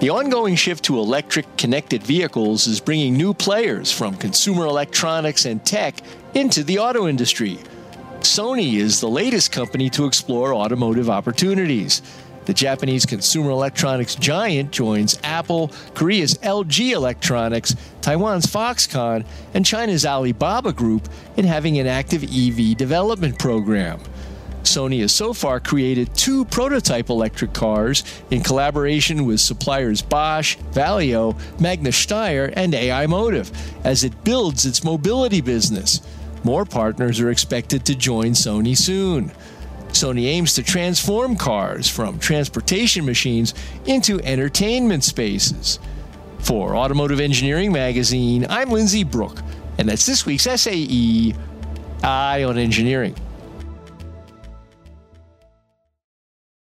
The ongoing shift to electric connected vehicles is bringing new players from consumer electronics and tech into the auto industry. Sony is the latest company to explore automotive opportunities. The Japanese consumer electronics giant joins Apple, Korea's LG Electronics, Taiwan's Foxconn, and China's Alibaba Group in having an active EV development program. Sony has so far created two prototype electric cars in collaboration with suppliers Bosch, Valeo, Magna Steyr, and AImotive as it builds its mobility business. More partners are expected to join Sony soon. Sony aims to transform cars from transportation machines into entertainment spaces. For Automotive Engineering Magazine, I'm Lindsay Brooke, and that's this week's SAE Eye on Engineering.